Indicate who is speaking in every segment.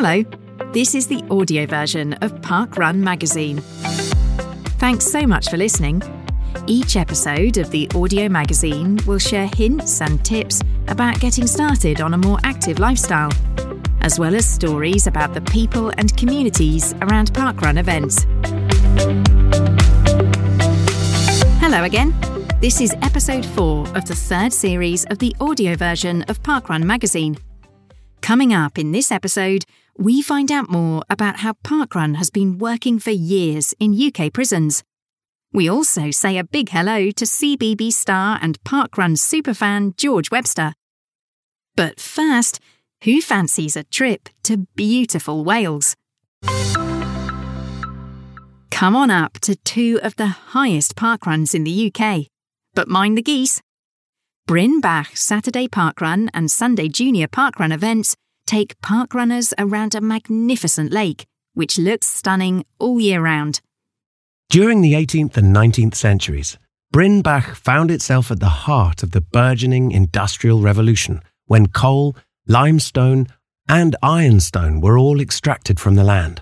Speaker 1: Hello, this is the audio version of Park Run magazine. Thanks so much for listening. Each episode of the audio magazine will share hints and tips about getting started on a more active lifestyle, as well as stories about the people and communities around parkrun events. Hello again. This is episode 4 of the third series of the audio version of Parkrun magazine. Coming up in this episode, we find out more about how Parkrun has been working for years in UK prisons. We also say a big hello to CBeebies star and Parkrun superfan George Webster. But first, who fancies a trip to beautiful Wales? Come on up to two of the highest parkruns in the UK, but mind the geese. Bryn Bach Saturday Parkrun and Sunday Junior Parkrun events take parkrunners around a magnificent lake, which looks stunning all year round.
Speaker 2: During the 18th and 19th centuries, Bryn Bach found itself at the heart of the burgeoning Industrial Revolution when coal, limestone, and ironstone were all extracted from the land.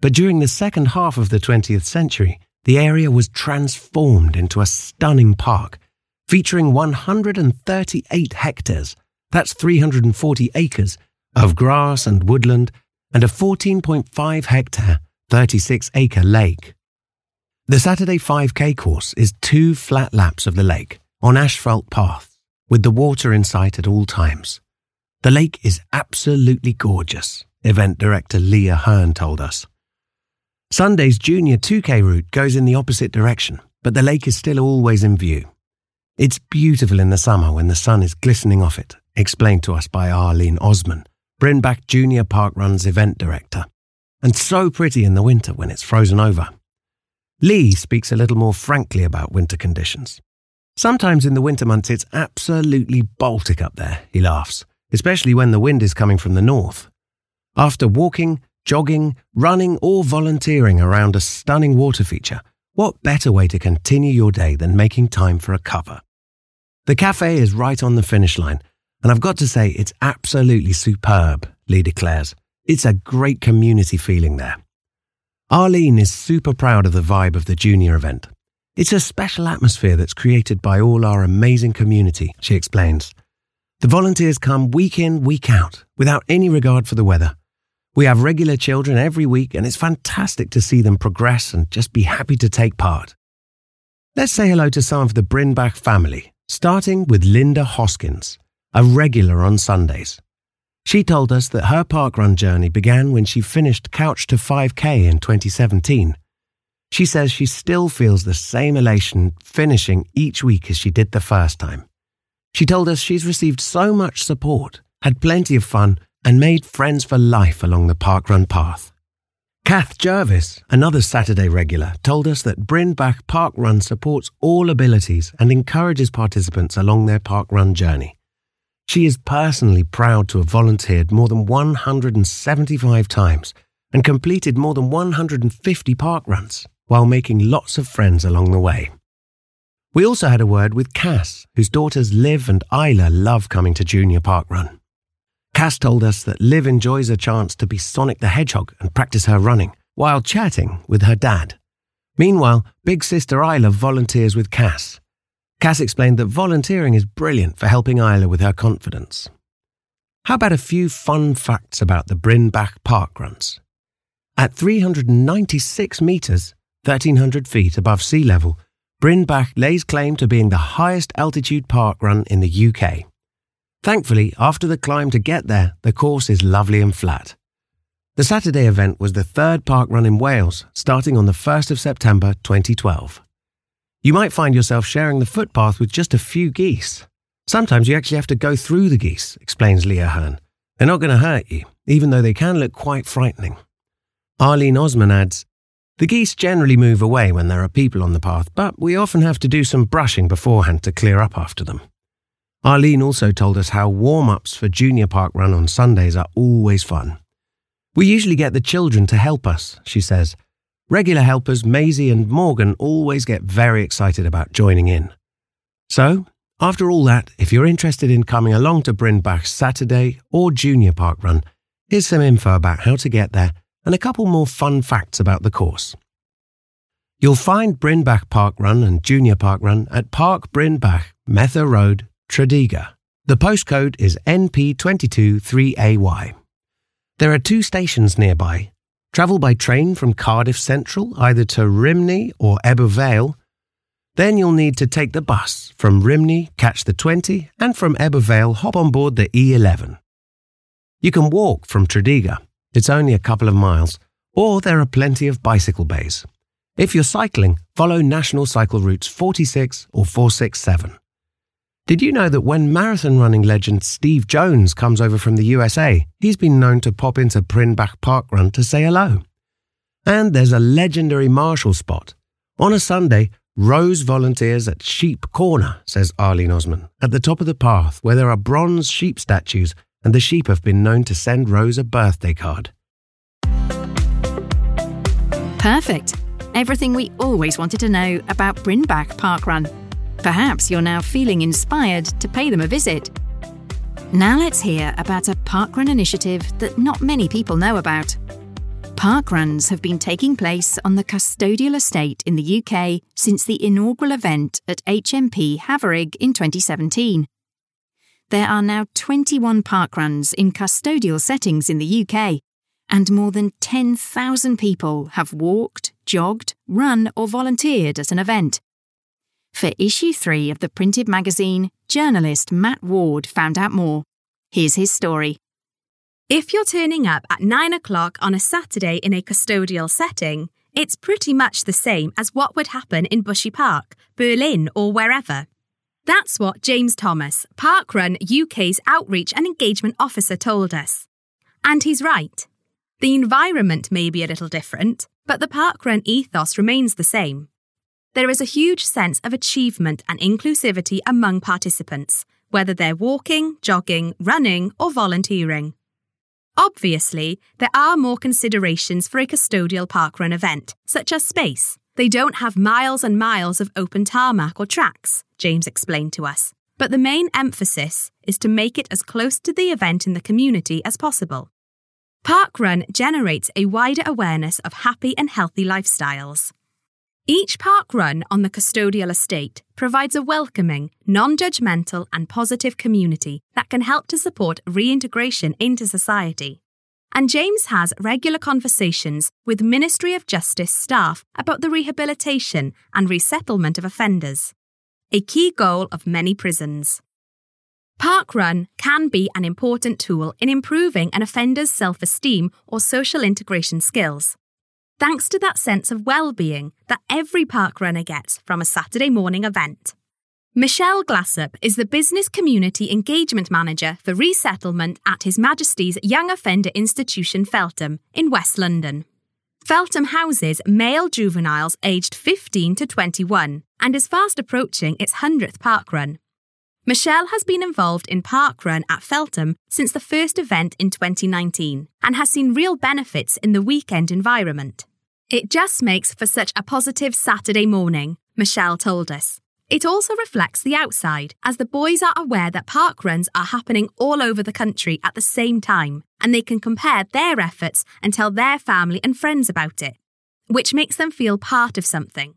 Speaker 2: But during the second half of the 20th century, the area was transformed into a stunning park featuring 138 hectares, that's 340 acres, of grass and woodland, and a 14.5 hectare, 36 acre lake. The Saturday 5K course is two flat laps of the lake on asphalt paths, with the water in sight at all times. The lake is absolutely gorgeous, event director Lee Hearn told us. Sunday's junior 2K route goes in the opposite direction, but the lake is still always in view. It's beautiful in the summer when the sun is glistening off it, explained to us by Arlene Osman, Bryn Bach Junior Park Run's event director, and so pretty in the winter when it's frozen over. Lee speaks a little more frankly about winter conditions. Sometimes in the winter months it's absolutely Baltic up there, he laughs, especially when the wind is coming from the north. After walking, jogging, running, or volunteering around a stunning water feature, what better way to continue your day than making time for a cuppa? The cafe is right on the finish line, and I've got to say it's absolutely superb, Lee declares. It's a great community feeling there. Arlene is super proud of the vibe of the junior event. It's a special atmosphere that's created by all our amazing community, she explains. The volunteers come week in, week out, without any regard for the weather. We have regular children every week, and it's fantastic to see them progress and just be happy to take part. Let's say hello to some of the Bryn Bach family, starting with Linda Hoskins, a regular on Sundays. She told us that her parkrun journey began when she finished Couch to 5K in 2017. She says she still feels the same elation finishing each week as she did the first time. She told us she's received so much support, had plenty of fun, and made friends for life along the parkrun path. Kath Jervis, another Saturday regular, told us that Bryn Bach Parkrun supports all abilities and encourages participants along their parkrun journey. She is personally proud to have volunteered more than 175 times and completed more than 150 park runs while making lots of friends along the way. We also had a word with Cass, whose daughters Liv and Isla love coming to Junior Parkrun. Cass told us that Liv enjoys a chance to be Sonic the Hedgehog and practice her running while chatting with her dad. Meanwhile, big sister Isla volunteers with Cass. Cass explained that volunteering is brilliant for helping Isla with her confidence. How about a few fun facts about the Bryn Bach park runs? At 396 metres, 1300 feet above sea level, Bryn Bach lays claim to being the highest altitude park run in the UK. Thankfully, after the climb to get there, the course is lovely and flat. The Saturday event was the third park run in Wales, starting on the 1st of September 2012. You might find yourself sharing the footpath with just a few geese. Sometimes you actually have to go through the geese, explains Lee Hearn. They're not going to hurt you, even though they can look quite frightening. Arlene Osman adds, The geese generally move away when there are people on the path, but we often have to do some brushing beforehand to clear up after them. Arlene also told us how warm ups for Junior Park Run on Sundays are always fun. We usually get the children to help us, she says. Regular helpers Maisie and Morgan always get very excited about joining in. So, after all that, if you're interested in coming along to Bryn Bach Saturday or Junior Park Run, Here's some info about how to get there and a couple more fun facts about the course. You'll find Bryn Bach Park Run and Junior Park Run at Park Brinbach, Merthyr Road, Tredegar. The postcode is NP223AY. There are two stations nearby. Travel by train from Cardiff Central either to Rhymney or Ebbw Vale. Then you'll need to take the bus from Rhymney, catch the 20, and from Ebbw Vale hop on board the E11. You can walk from Tredegar. It's only a couple of miles, or there are plenty of bicycle bays. If you're cycling, follow National Cycle Routes 46 or 467. Did you know that when marathon running legend Steve Jones comes over from the USA, he's been known to pop into Bryn Bach Park Run to say hello? And there's a legendary marshal spot. On a Sunday, Rose volunteers at Sheep Corner, says Arlene Osman, at the top of the path where there are bronze sheep statues and the sheep have been known to send Rose a birthday card.
Speaker 1: Perfect. Everything we always wanted to know about Bryn Bach Park Run. Perhaps you're now feeling inspired to pay them a visit. Now let's hear about a parkrun initiative that not many people know about. Parkruns have been taking place on the custodial estate in the UK since the inaugural event at HMP Haverigg in 2017. There are now 21 parkruns in custodial settings in the UK, and more than 10,000 people have walked, jogged, run, or volunteered at an event. For issue 3 of the printed magazine, journalist Matt Ward found out more. Here's his story.
Speaker 3: If you're turning up at 9 o'clock on a Saturday in a custodial setting, it's pretty much the same as what would happen in Bushy Park, Berlin, or wherever. That's what James Thomas, Parkrun UK's Outreach and Engagement Officer, told us. And he's right. The environment may be a little different, but the Parkrun ethos remains the same there is a huge sense of achievement and inclusivity among participants, whether they're walking, jogging, running, or volunteering. Obviously, there are more considerations for a custodial parkrun event, such as space. They don't have miles and miles of open tarmac or tracks, James explained to us. But the main emphasis is to make it as close to the event in the community as possible. Parkrun generates a wider awareness of happy and healthy lifestyles. Each park run on the custodial estate provides a welcoming, non judgmental, and positive community that can help to support reintegration into society. And James has regular conversations with Ministry of Justice staff about the rehabilitation and resettlement of offenders, a key goal of many prisons. Park Run can be an important tool in improving an offender's self esteem or social integration skills thanks to that sense of well-being that every park runner gets from a Saturday morning event. Michelle Glassop is the Business Community Engagement Manager for Resettlement at His Majesty's Young Offender Institution Feltham in West London. Feltham houses male juveniles aged 15 to 21 and is fast approaching its 100th parkrun. Michelle has been involved in parkrun at Feltham since the first event in 2019 and has seen real benefits in the weekend environment. It just makes for such a positive Saturday morning, Michelle told us. It also reflects the outside, as the boys are aware that parkruns are happening all over the country at the same time, and they can compare their efforts and tell their family and friends about it, which makes them feel part of something.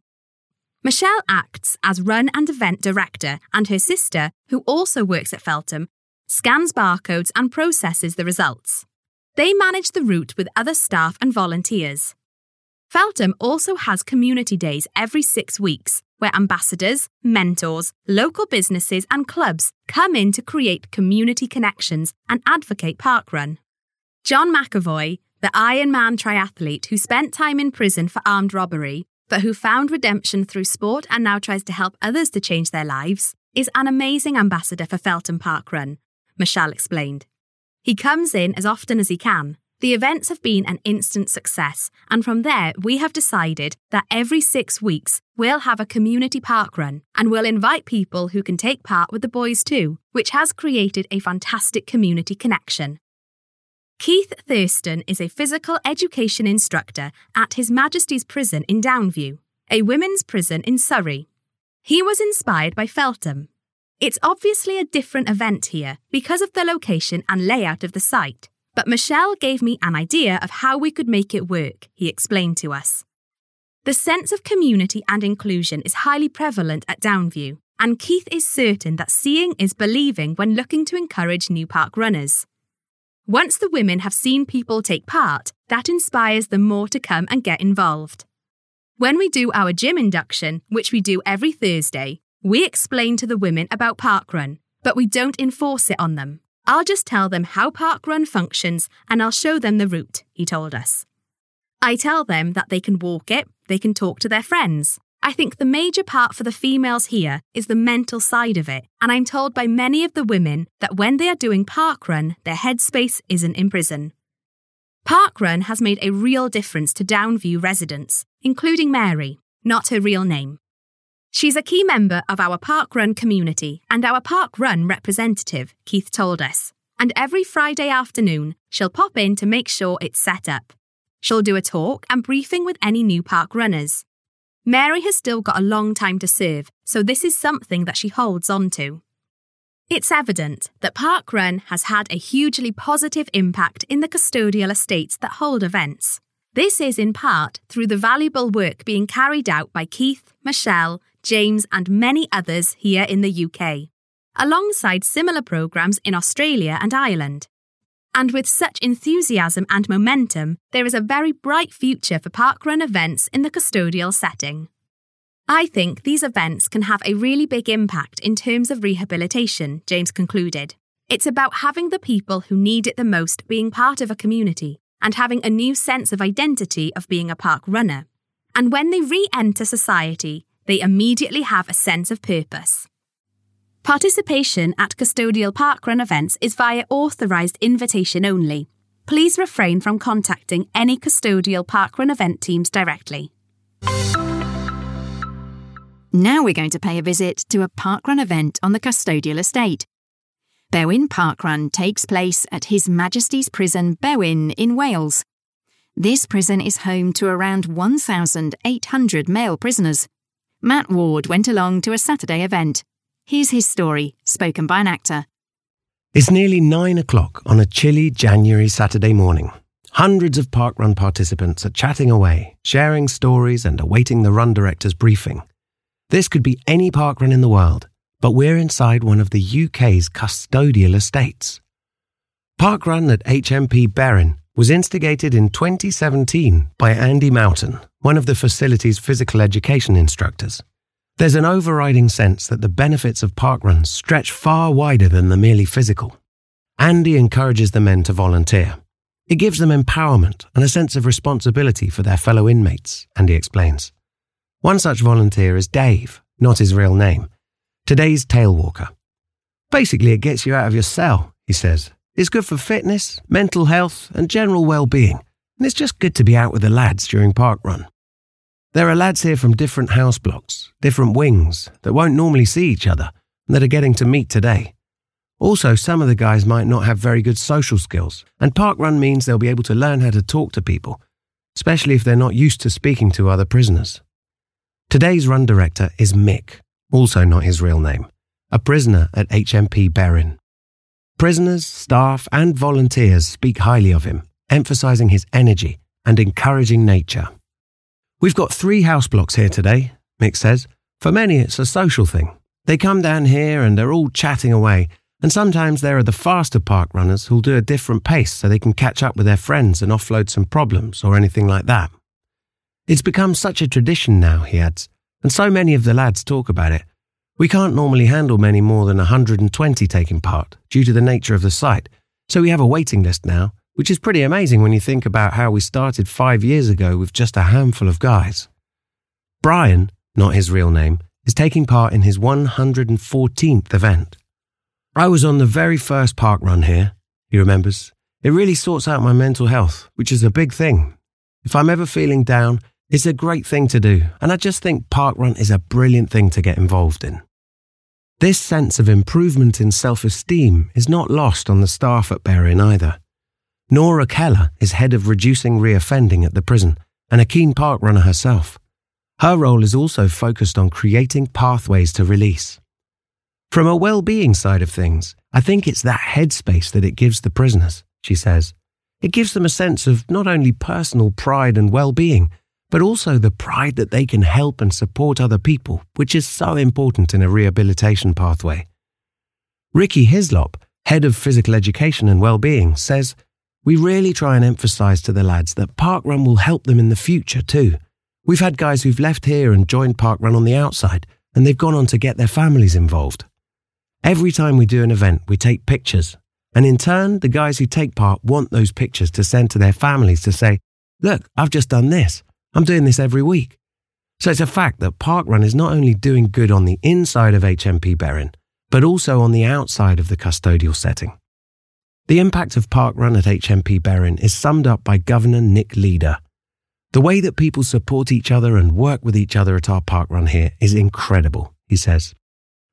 Speaker 3: Michelle acts as run and event director, and her sister, who also works at Feltham, scans barcodes and processes the results. They manage the route with other staff and volunteers. Feltham also has community days every six weeks where ambassadors, mentors, local businesses, and clubs come in to create community connections and advocate parkrun. John McAvoy, the Ironman triathlete who spent time in prison for armed robbery, but who found redemption through sport and now tries to help others to change their lives, is an amazing ambassador for Feltham Park Run, Michelle explained. He comes in as often as he can. The events have been an instant success, and from there, we have decided that every six weeks we'll have a community park run and we'll invite people who can take part with the boys too, which has created a fantastic community connection. Keith Thurston is a physical education instructor at His Majesty's Prison in Downview, a women's prison in Surrey. He was inspired by Feltham. It's obviously a different event here because of the location and layout of the site, But Michelle gave me an idea of how we could make it work, he explained to us. The sense of community and inclusion is highly prevalent at Downview, and Keith is certain that seeing is believing when looking to encourage new park runners. Once the women have seen people take part, that inspires them more to come and get involved. When we do our gym induction, which we do every Thursday, we explain to the women about parkrun, but we don't enforce it on them. I'll just tell them how parkrun functions and I'll show them the route, he told us. I tell them that they can walk it, they can talk to their friends. I think the major part for the females here is the mental side of it, and I'm told by many of the women that when they are doing parkrun, their headspace isn't in prison. Parkrun has made a real difference to Downview residents, including Mary, not her real name. She's a key member of our Parkrun community and our Parkrun representative, Keith told us. And every Friday afternoon, she'll pop in to make sure it's set up. She'll do a talk and briefing with any new park runners. Mary has still got a long time to serve, so this is something that she holds on to. It's evident that Parkrun has had a hugely positive impact in the custodial estates that hold events. This is in part through the valuable work being carried out by Keith, Michelle, James, and many others here in the UK, alongside similar programmes in Australia and Ireland. And with such enthusiasm and momentum, there is a very bright future for parkrun events in the custodial setting. I think these events can have a really big impact in terms of rehabilitation, James concluded. It's about having the people who need it the most being part of a community and having a new sense of identity of being a park runner. And when they re enter society, they immediately have a sense of purpose. Participation at custodial parkrun events is via authorised invitation only. Please refrain from contacting any custodial parkrun event teams directly.
Speaker 1: Now we're going to pay a visit to a parkrun event on the custodial estate. Berwyn Parkrun takes place at His Majesty's Prison Berwyn in Wales. This prison is home to around 1,800 male prisoners. Matt Ward went along to a Saturday event. Here's his story, spoken by an actor.
Speaker 2: It's nearly nine o'clock on a chilly January Saturday morning. Hundreds of parkrun participants are chatting away, sharing stories and awaiting the run director's briefing. This could be any parkrun in the world, but we're inside one of the UK's custodial estates. Parkrun at HMP Berwyn was instigated in 2017 by Andy Mountain, one of the facility's physical education instructors. There's an overriding sense that the benefits of parkruns stretch far wider than the merely physical. Andy encourages the men to volunteer. It gives them empowerment and a sense of responsibility for their fellow inmates, Andy explains. One such volunteer is Dave, not his real name, today's tailwalker. Basically, it gets you out of your cell, he says, it's good for fitness, mental health, and general well being, and it's just good to be out with the lads during parkrun. There are lads here from different house blocks, different wings, that won't normally see each other, and that are getting to meet today. Also, some of the guys might not have very good social skills, and parkrun means they'll be able to learn how to talk to people, especially if they're not used to speaking to other prisoners. Today's run director is Mick, also not his real name, a prisoner at HMP Berwyn. Prisoners, staff, and volunteers speak highly of him, emphasizing his energy and encouraging nature. We've got three house blocks here today, Mick says. For many, it's a social thing. They come down here and they're all chatting away, and sometimes there are the faster park runners who'll do a different pace so they can catch up with their friends and offload some problems or anything like that. It's become such a tradition now, he adds, and so many of the lads talk about it we can't normally handle many more than 120 taking part due to the nature of the site, so we have a waiting list now, which is pretty amazing when you think about how we started five years ago with just a handful of guys. Brian, not his real name, is taking part in his 114th event. I was on the very first park run here, he remembers. It really sorts out my mental health, which is a big thing. If I'm ever feeling down, it's a great thing to do, and I just think park run is a brilliant thing to get involved in. This sense of improvement in self esteem is not lost on the staff at Berwyn either. Nora Keller is head of reducing reoffending at the prison and a keen park runner herself. Her role is also focused on creating pathways to release. From a well being side of things, I think it's that headspace that it gives the prisoners, she says. It gives them a sense of not only personal pride and well being, but also the pride that they can help and support other people, which is so important in a rehabilitation pathway. Ricky Hislop, head of physical education and well-being, says, "We really try and emphasize to the lads that parkrun will help them in the future too. We've had guys who've left here and joined parkrun on the outside, and they've gone on to get their families involved. Every time we do an event, we take pictures, and in turn, the guys who take part want those pictures to send to their families to say, "Look, I've just done this. I'm doing this every week." So it's a fact that parkrun is not only doing good on the inside of HMP Berwyn, but also on the outside of the custodial setting. The impact of Park Run at HMP Berwyn is summed up by Governor Nick Leader. The way that people support each other and work with each other at our park run here is incredible, he says.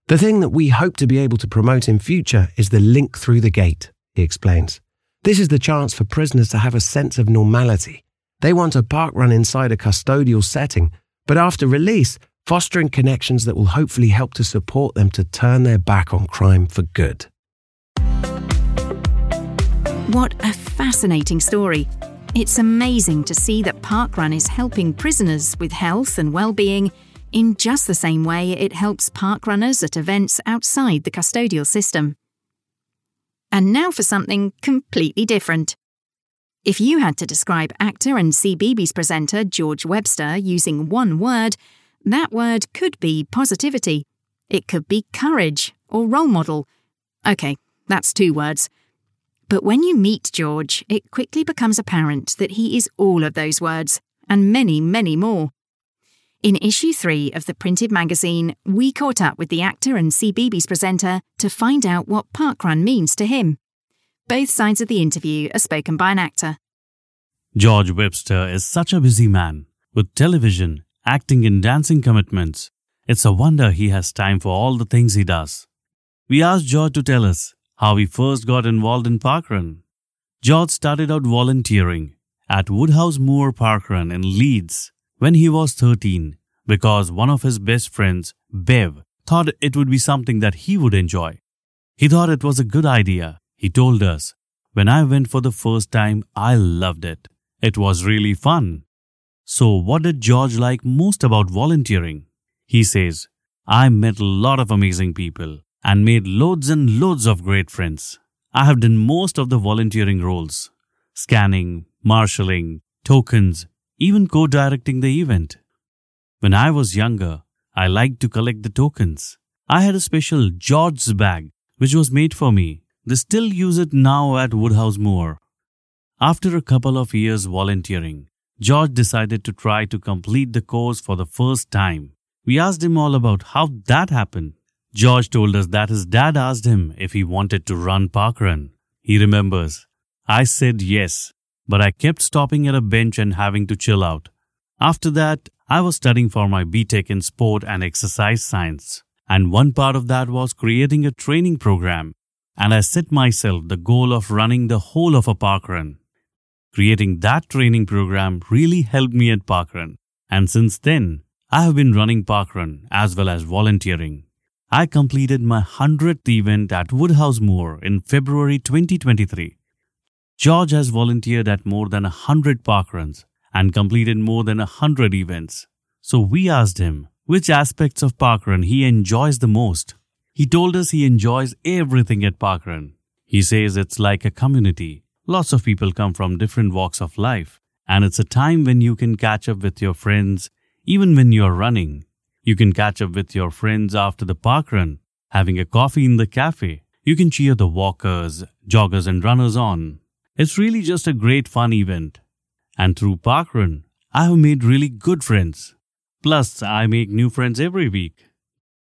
Speaker 2: The thing that we hope to be able to promote in future is the link through the gate, he explains. This is the chance for prisoners to have a sense of normality. They want a park run inside a custodial setting, but after release, fostering connections that will hopefully help to support them to turn their back on crime for good.
Speaker 1: What a fascinating story. It's amazing to see that Parkrun is helping prisoners with health and well-being in just the same way it helps parkrunners at events outside the custodial system. And now for something completely different. If you had to describe actor and CBeebies presenter George Webster using one word, that word could be positivity. It could be courage or role model. OK, that's two words. But when you meet George, it quickly becomes apparent that he is all of those words, and many, many more. In issue three of the printed magazine, we caught up with the actor and CBeebies presenter to find out what parkrun means to him. Both sides of the interview are spoken by an actor.
Speaker 4: George Webster is such a busy man, with television, acting and dancing commitments. It's a wonder he has time for all the things he does. We asked George to tell us how he first got involved in parkrun. George started out volunteering at Woodhouse Moor Parkrun in Leeds when he was 13 because one of his best friends, Bev, thought it would be something that he would enjoy. He thought it was a good idea. He told us, When I went for the first time, I loved it. It was really fun. So, what did George like most about volunteering? He says, I met a lot of amazing people and made loads and loads of great friends. I have done most of the volunteering roles scanning, marshalling, tokens, even co directing the event. When I was younger, I liked to collect the tokens. I had a special George's bag which was made for me. They still use it now at Woodhouse Moor. After a couple of years volunteering, George decided to try to complete the course for the first time. We asked him all about how that happened. George told us that his dad asked him if he wanted to run parkrun. He remembers. I said yes, but I kept stopping at a bench and having to chill out. After that, I was studying for my BTEC in sport and exercise science. And one part of that was creating a training program. And I set myself the goal of running the whole of a parkrun. Creating that training program really helped me at Parkrun, and since then, I have been running Parkrun as well as volunteering. I completed my 100th event at Woodhouse Moor in February 2023. George has volunteered at more than 100 parkruns and completed more than 100 events. So we asked him which aspects of parkrun he enjoys the most. He told us he enjoys everything at parkrun. He says it's like a community Lots of people come from different walks of life, and it's a time when you can catch up with your friends, even when you're running. You can catch up with your friends after the park run, having a coffee in the cafe. You can cheer the walkers, joggers, and runners on. It's really just a great fun event. And through parkrun, I have made really good friends. Plus, I make new friends every week.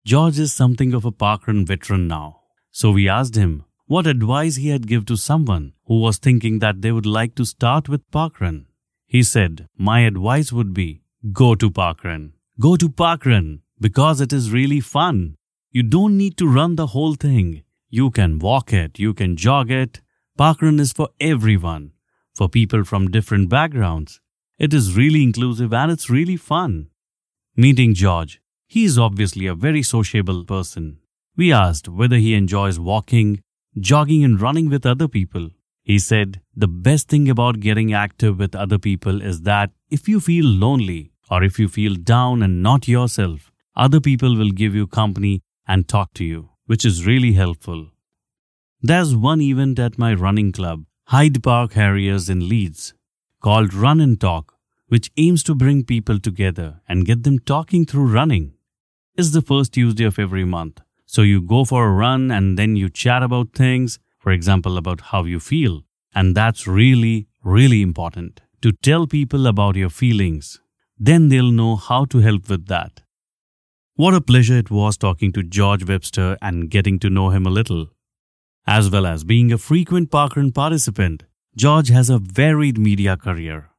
Speaker 4: George is something of a parkrun veteran now. So we asked him what advice he had give to someone who was thinking that they would like to start with parkrun. He said, My advice would be go to parkrun. Go to parkrun because it is really fun. You don't need to run the whole thing. You can walk it, you can jog it. Parkrun is for everyone, for people from different backgrounds. It is really inclusive and it's really fun. Meeting George, he is obviously a very sociable person. We asked whether he enjoys walking, jogging and running with other people. He said, The best thing about getting active with other people is that if you feel lonely or if you feel down and not yourself, other people will give you company and talk to you, which is really helpful. There's one event at my running club, Hyde Park Harriers in Leeds, called Run and Talk, which aims to bring people together and get them talking through running. It's the first Tuesday of every month. So you go for a run and then you chat about things, for example, about how you feel. And that's really, really important to tell people about your feelings. Then they'll know how to help with that. What a pleasure it was talking to George Webster and getting to know him a little. As well as being a frequent Parkrun participant, George has a varied media career.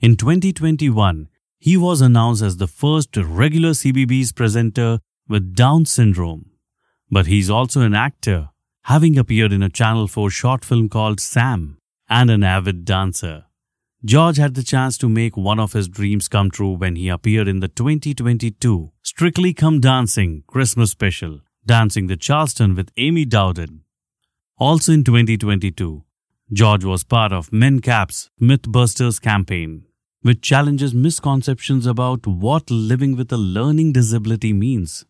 Speaker 4: In 2021, he was announced as the first regular CBeebies presenter with Down syndrome. But he's also an actor, having appeared in a Channel 4 short film called Sam, and an avid dancer. George had the chance to make one of his dreams come true when he appeared in the 2022 Strictly Come Dancing Christmas special, Dancing the Charleston with Amy Dowden. Also in 2022, George was part of MenCap's Mythbusters campaign, which challenges misconceptions about what living with a learning disability means.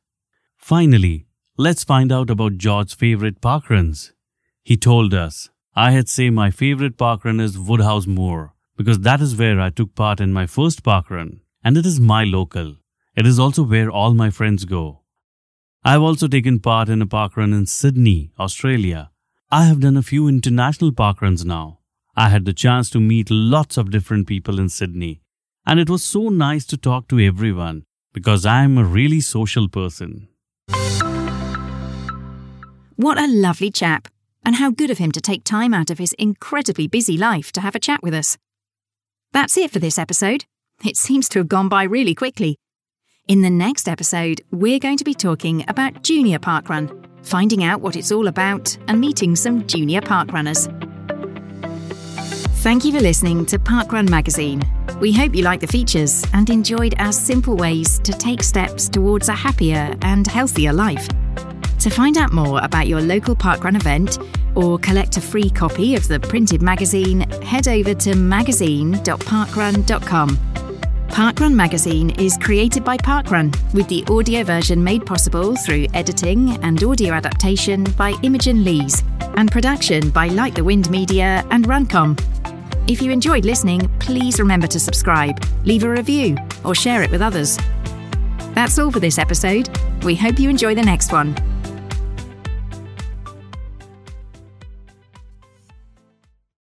Speaker 4: Finally, let's find out about George's favorite parkruns. He told us, I had say my favorite parkrun is Woodhouse Moor because that is where I took part in my first parkrun and it is my local. It is also where all my friends go. I have also taken part in a parkrun in Sydney, Australia. I have done a few international parkruns now. I had the chance to meet lots of different people in Sydney, and it was so nice to talk to everyone because I am a really social person.
Speaker 1: What a lovely chap, and how good of him to take time out of his incredibly busy life to have a chat with us. That's it for this episode. It seems to have gone by really quickly. In the next episode, we're going to be talking about Junior Parkrun, finding out what it's all about, and meeting some junior parkrunners. Thank you for listening to Parkrun Magazine. We hope you like the features and enjoyed our simple ways to take steps towards a happier and healthier life. To find out more about your local parkrun event or collect a free copy of the printed magazine, head over to magazine.parkrun.com. Parkrun Magazine is created by Parkrun, with the audio version made possible through editing and audio adaptation by Imogen Lees, and production by Like the Wind Media and Runcomm. If you enjoyed listening, please remember to subscribe, leave a review, or share it with others. That's all for this episode. We hope you enjoy the next one.